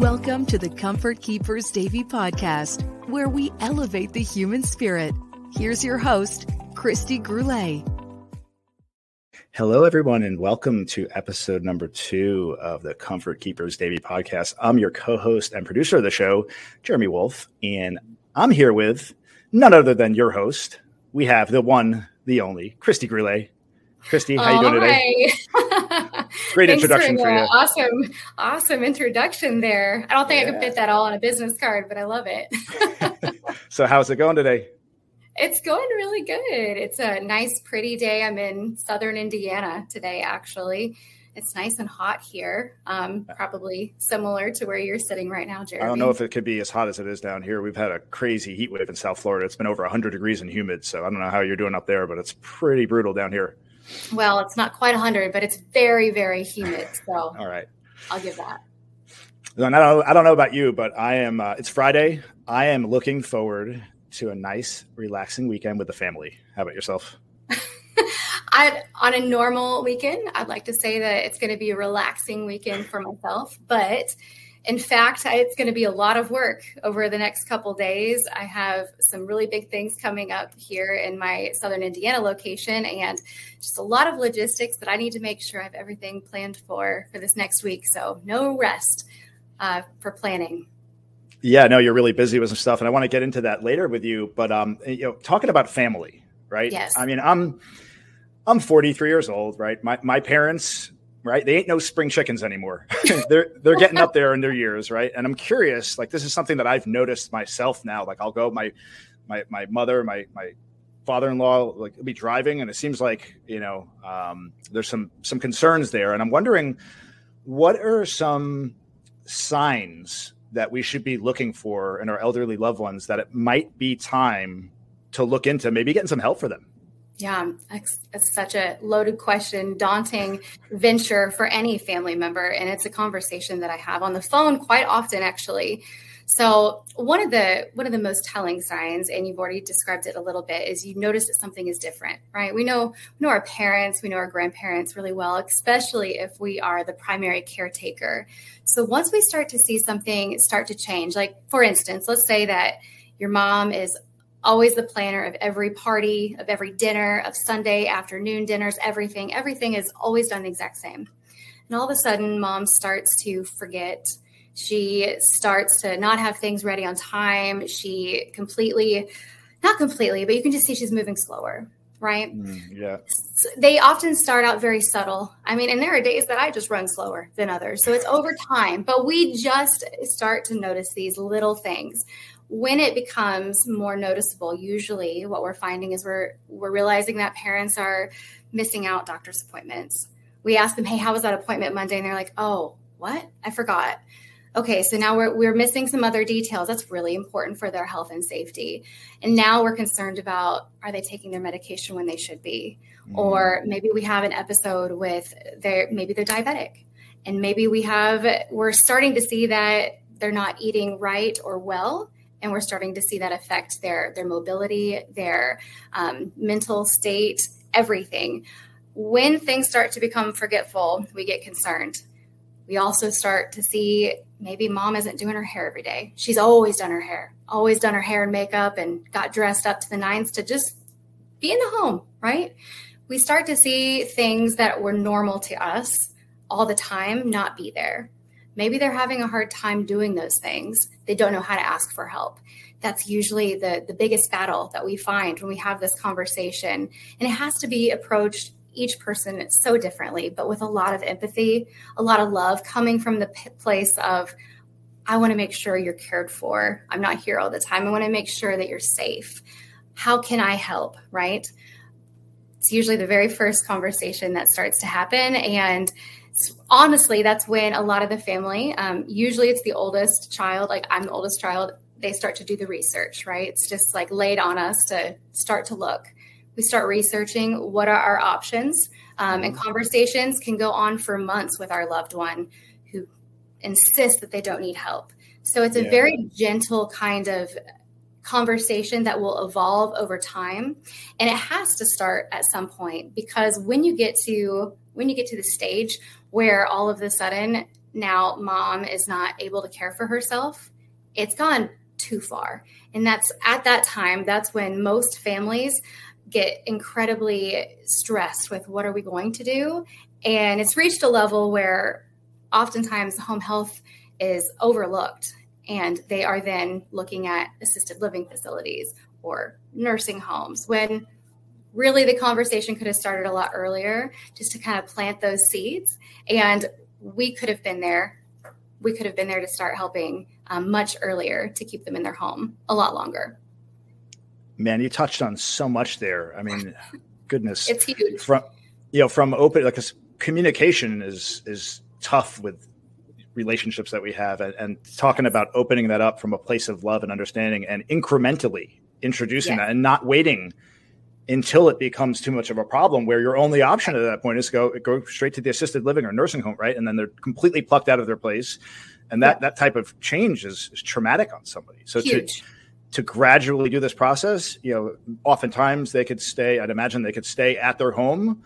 Welcome to the Comfort Keepers Davie podcast, where we elevate the human spirit. Here's your host, Kristi Groulet. Hello, everyone, and welcome to episode number two of the Comfort Keepers Davie podcast. I'm your co host and producer of the show, Jeremy Wolf, and I'm here with none other than your host. We have the one, the only, Kristi Groulet. Kristi, how you doing today? Great introduction for, for, you. Awesome, awesome introduction there. I don't think yeah. I could fit that all on a business card, but I love it. so, how's it going today? It's going really good. It's a nice, pretty day. I'm in southern Indiana today, actually. It's nice and hot here, um, probably similar to where you're sitting right now, Jeremy. I don't know if it could be as hot as it is down here. We've had a crazy heat wave in South Florida. It's been over 100 degrees and humid. So I don't know how you're doing up there, but it's pretty brutal down here. Well, it's not quite 100, but it's very, very humid. So all right, I'll give that. I don't, I don't know about you, but I am. Uh, it's Friday. I am looking forward to a nice, relaxing weekend with the family. How about yourself? I on a normal weekend, I'd like to say that it's going to be a relaxing weekend for myself, but in fact, it's going to be a lot of work over the next couple days. I have some really big things coming up here in my Southern Indiana location and just a lot of logistics that I need to make sure I have everything planned for for this next week. So no rest uh, for planning. Yeah, no, you're really busy with some stuff, and I want to get into that later with you. But um, you know, talking about family, right? Yes. I mean, I'm I'm 43 years old, right? My my parents right? They ain't no spring chickens anymore. they're they're getting up there in their years, right? And I'm curious, like this is something that I've noticed myself now. Like I'll go my my my mother, my my father-in-law like be driving and it seems like you know um, there's some some concerns there and i'm wondering what are some signs that we should be looking for in our elderly loved ones that it might be time to look into maybe getting some help for them yeah, it's such a loaded question, daunting venture for any family member. And it's a conversation that I have on the phone quite often, actually. So one of the one of the most telling signs, and you've already described it a little bit, is you notice that something is different, right? We know we know our parents, we know our grandparents really well, especially if we are the primary caretaker. So once we start to see something start to change, like for instance, let's say that your mom is always the planner of every party, of every dinner, of Sunday afternoon dinners, everything. Everything is always done the exact same. And all of a sudden, mom starts to forget. She starts to not have things ready on time. She completely, not completely, but you can just see she's moving slower, right? Mm, yeah. They often start out very subtle. I mean, and there are days that I just run slower than others. So it's over time, but we just start to notice these little things when it becomes more noticeable usually what we're finding is we're we're realizing that parents are missing out doctor's appointments. We ask them hey how was that appointment monday? And they're like oh what? I forgot. Okay so now we're, we're missing some other details. That's really important for their health and safety. And now we're concerned about are they taking their medication when they should be? Mm. or maybe we have an episode with their maybe they're diabetic. And maybe we have we're starting to see that they're not eating right or well and we're starting to see that affect their their mobility, their um, mental state, everything. When things start to become forgetful, we get concerned. We also start to see maybe mom isn't doing her hair every day. She's always done her hair, always done her hair and makeup, and got dressed up to the nines to just be in the home, right? We start to see things that were normal to us all the time not be there. Maybe they're having a hard time doing those things. They don't know how to ask for help. That's usually the, the biggest battle that we find when we have this conversation. And it has to be approached each person so differently, but with a lot of empathy, a lot of love coming from the p- place of, I want to make sure you're cared for. I'm not here all the time. I want to make sure that you're safe. How can I help? Right? It's usually the very first conversation that starts to happen. And honestly, that's when a lot of the family, um, usually it's the oldest child, like I'm the oldest child, they start to do the research, right? It's just like laid on us to start to look. We start researching what are our options, um, and conversations can go on for months with our loved one who insists that they don't need help. So it's a yeah. very gentle kind of conversation that will evolve over time and it has to start at some point because when you get to when you get to the stage where all of a sudden now mom is not able to care for herself, it's gone too far. And that's at that time, that's when most families get incredibly stressed with what are we going to do? And it's reached a level where oftentimes home health is overlooked and they are then looking at assisted living facilities or nursing homes when really the conversation could have started a lot earlier just to kind of plant those seeds. And we could have been there we could have been there to start helping um, much earlier to keep them in their home a lot longer. Man you touched on so much there. I mean goodness. It's huge. From you know from open like communication is is tough with relationships that we have and, and, talking about opening that up from a place of love and understanding and incrementally introducing yes. that and not waiting until it becomes too much of a problem where your only option at that point is go go straight to the assisted living or nursing home right and then they're completely plucked out of their place and that yeah. that type of change is, is traumatic on somebody so Huge. to to gradually do this process you know oftentimes they could stay i'd imagine they could stay at their home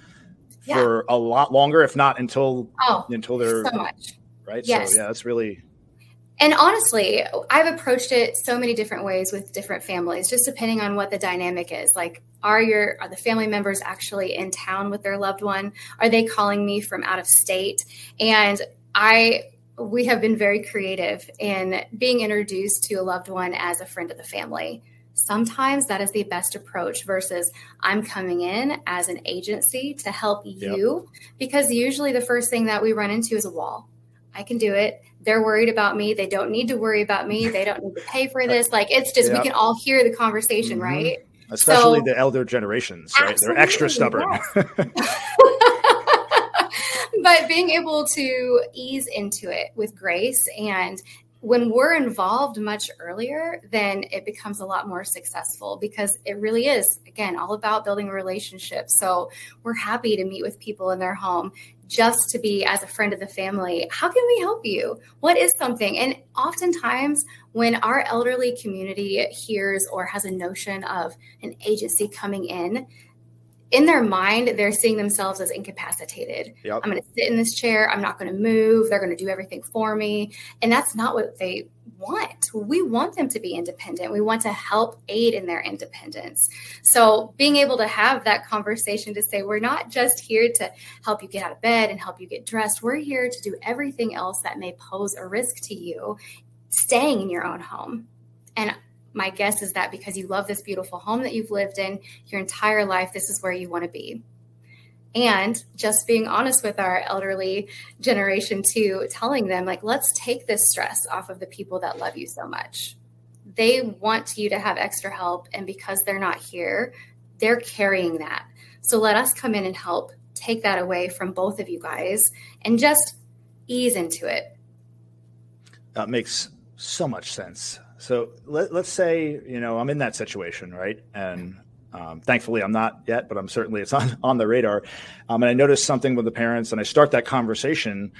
yeah. for a lot longer if not until oh, until they're so much right yes. so yeah that's really and honestly, I've approached it so many different ways with different families, just depending on what the dynamic is. Like, are your are the family members actually in town with their loved one? Are they calling me from out of state? And I we have been very creative in being introduced to a loved one as a friend of the family. Sometimes that is the best approach versus I'm coming in as an agency to help you yep. because usually the first thing that we run into is a wall. I can do it they're worried about me. They don't need to worry about me. They don't need to pay for this. Like it's just we can all hear the conversation, mm-hmm. right? Especially so, the elder generations, right? They're extra stubborn. Yes. but being able to ease into it with grace and when we're involved much earlier, then it becomes a lot more successful because it really is, again, all about building relationships. So we're happy to meet with people in their home just to be as a friend of the family. How can we help you? What is something? And oftentimes, when our elderly community hears or has a notion of an agency coming in, in their mind, they're seeing themselves as incapacitated. Yep. I'm going to sit in this chair. I'm not going to move. They're going to do everything for me. And that's not what they want. We want them to be independent. We want to help aid in their independence. So, being able to have that conversation to say, we're not just here to help you get out of bed and help you get dressed, we're here to do everything else that may pose a risk to you staying in your own home. And my guess is that because you love this beautiful home that you've lived in your entire life, this is where you want to be. And just being honest with our elderly generation too, telling them, like, let's take this stress off of the people that love you so much. They want you to have extra help. And because they're not here, they're carrying that. So let us come in and help take that away from both of you guys and just ease into it. That makes so much sense. So let, us say you know I'm in that situation, right? And um, thankfully I'm not yet, but I'm certainly it's on on the radar. Um, and I notice something with the parents, and I start that conversation,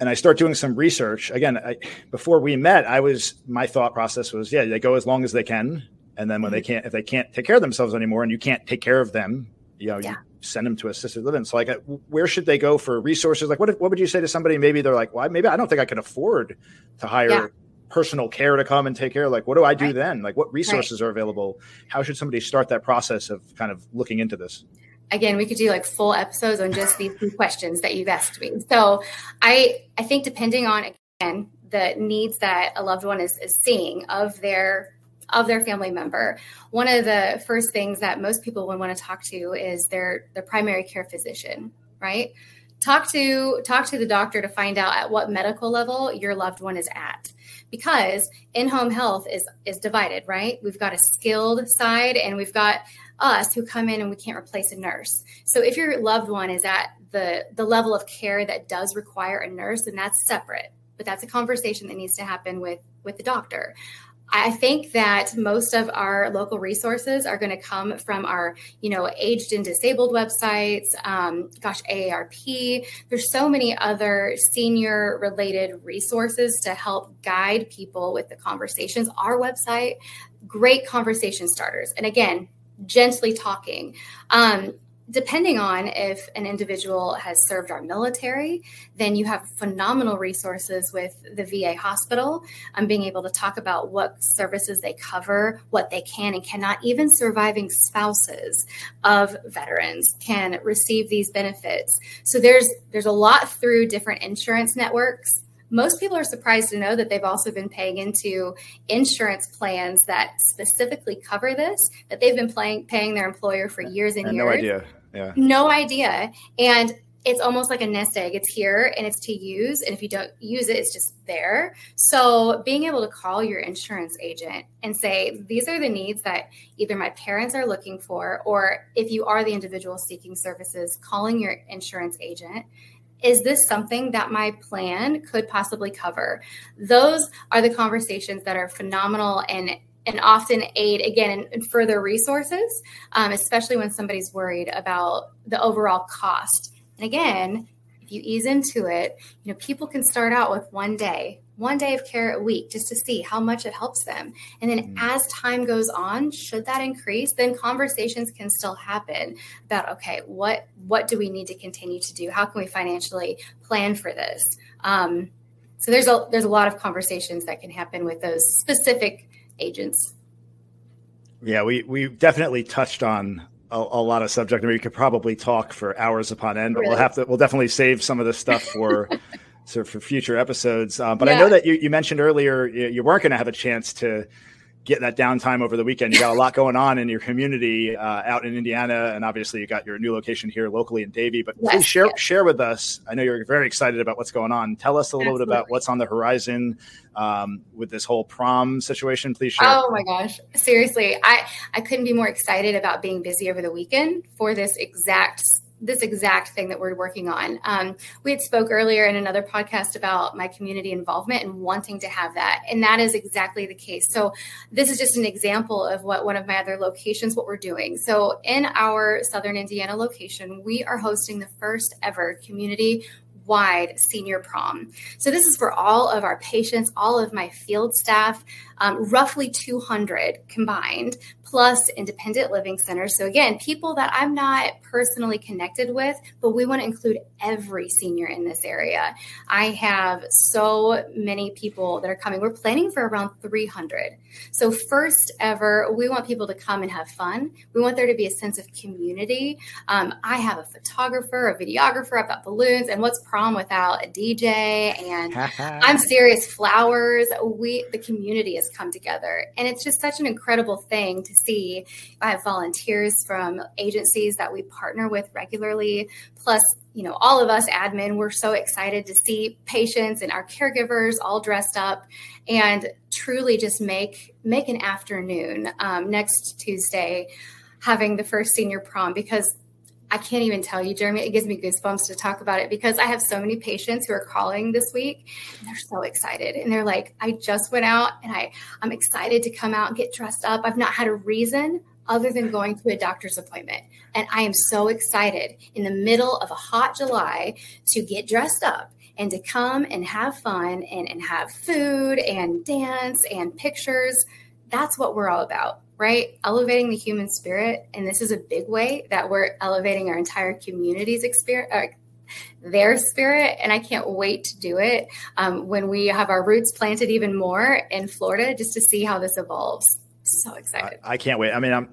and I start doing some research. Again, I, before we met, I was my thought process was, yeah, they go as long as they can, and then when mm-hmm. they can't, if they can't take care of themselves anymore, and you can't take care of them, you know, yeah. you send them to assisted living. So like, where should they go for resources? Like, what what would you say to somebody? Maybe they're like, well, maybe I don't think I can afford to hire. Yeah personal care to come and take care like what do i do right. then? Like what resources right. are available? How should somebody start that process of kind of looking into this? Again we could do like full episodes on just these two questions that you've asked me. So i i think depending on again the needs that a loved one is, is seeing of their of their family member one of the first things that most people would want to talk to is their their primary care physician right talk to talk to the doctor to find out at what medical level your loved one is at. Because in-home health is is divided right? We've got a skilled side and we've got us who come in and we can't replace a nurse. So if your loved one is at the the level of care that does require a nurse then that's separate. But that's a conversation that needs to happen with with the doctor I think that most of our local resources are going to come from our, you know, aged and disabled websites. Um, gosh, AARP. There's so many other senior related resources to help guide people with the conversations. Our website, great conversation starters. And again, gently talking. Um, depending on if an individual has served our military, then you have phenomenal resources with the VA hospital. I'm um, being able to talk about what services they cover, what they can and cannot. Even surviving spouses of veterans can receive these benefits. So there's there's a lot through different insurance networks most people are surprised to know that they've also been paying into insurance plans that specifically cover this that they've been playing, paying their employer for years and years no idea No idea. And it's almost like a nest egg. It's here and it's to use. And if you don't use it, it's just there. So being able to call your insurance agent and say, these are the needs that either my parents are looking for, or if you are the individual seeking services, calling your insurance agent. Is this something that my plan could possibly cover? Those are the conversations that are phenomenal and and often aid again in, in further resources, um, especially when somebody's worried about the overall cost. And again, if you ease into it, you know, people can start out with one day, one day of care a week just to see how much it helps them. And then mm-hmm. as time goes on, should that increase, then conversations can still happen about okay, what what do we need to continue to do? How can we financially plan for this? Um, so there's a there's a lot of conversations that can happen with those specific agents. Yeah, we we definitely touched on a, a lot of subject. I mean, we could probably talk for hours upon end, but really? we'll have to we'll definitely save some of this stuff for. so for future episodes, uh, but yeah. I know that you, you mentioned earlier you, you weren't going to have a chance to get that downtime over the weekend. You got a lot going on in your community uh, out in Indiana, and obviously you got your new location here locally in Davie. But yes, please share yes. share with us. I know you're very excited about what's going on. Tell us a little Absolutely. bit about what's on the horizon um, with this whole prom situation. Please share. Oh my gosh, seriously, I I couldn't be more excited about being busy over the weekend for this exact this exact thing that we're working on. Um, we had spoke earlier in another podcast about my community involvement and wanting to have that, and that is exactly the case. So this is just an example of what one of my other locations, what we're doing. So in our Southern Indiana location, we are hosting the first ever community wide senior prom. So, this is for all of our patients, all of my field staff, um, roughly 200 combined, plus independent living centers. So, again, people that I'm not personally connected with, but we want to include every senior in this area. I have so many people that are coming. We're planning for around 300. So, first ever, we want people to come and have fun. We want there to be a sense of community. Um, I have a photographer, a videographer, I've got balloons, and what's prom without a DJ? And I'm serious, flowers. We, the community has come together. And it's just such an incredible thing to see. I have volunteers from agencies that we partner with regularly, plus you know all of us admin we're so excited to see patients and our caregivers all dressed up and truly just make make an afternoon um, next tuesday having the first senior prom because I can't even tell you, Jeremy. It gives me goosebumps to talk about it because I have so many patients who are calling this week they're so excited. And they're like, I just went out and I, I'm excited to come out and get dressed up. I've not had a reason other than going to a doctor's appointment. And I am so excited in the middle of a hot July to get dressed up and to come and have fun and, and have food and dance and pictures. That's what we're all about right? Elevating the human spirit. And this is a big way that we're elevating our entire community's experience. Uh, their spirit, and I can't wait to do it um, when we have our roots planted even more in Florida, just to see how this evolves. So excited! I, I can't wait. I mean, I'm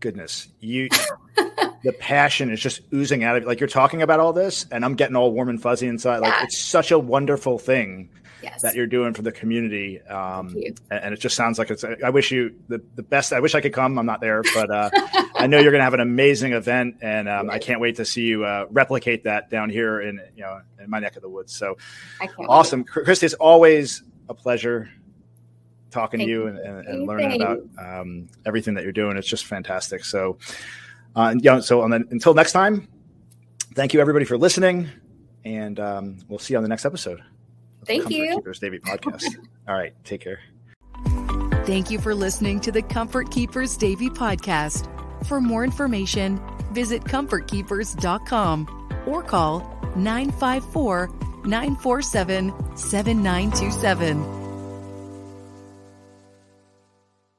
goodness, you the passion is just oozing out of you. like you're talking about all this, and I'm getting all warm and fuzzy inside. Yeah. Like it's such a wonderful thing yes. that you're doing for the community. Um, and it just sounds like it's. I wish you the, the best. I wish I could come. I'm not there, but uh, I know you're going to have an amazing event, and um, I can't wait to see you uh, replicate that down here in you know in my neck of the woods. So awesome, wait. Kristi. It's always a pleasure talking Thank to you and, and, and learning about um, everything that you're doing. It's just fantastic. So, uh, and, you know, so the, until next time, thank you everybody for listening, and um, we'll see you on the next episode. Thank Comfort you. Keepers Davie podcast. All right. Take care. Thank you for listening to the Comfort Keepers Davie podcast. For more information, visit comfortkeepers.com or call 954 947 7927.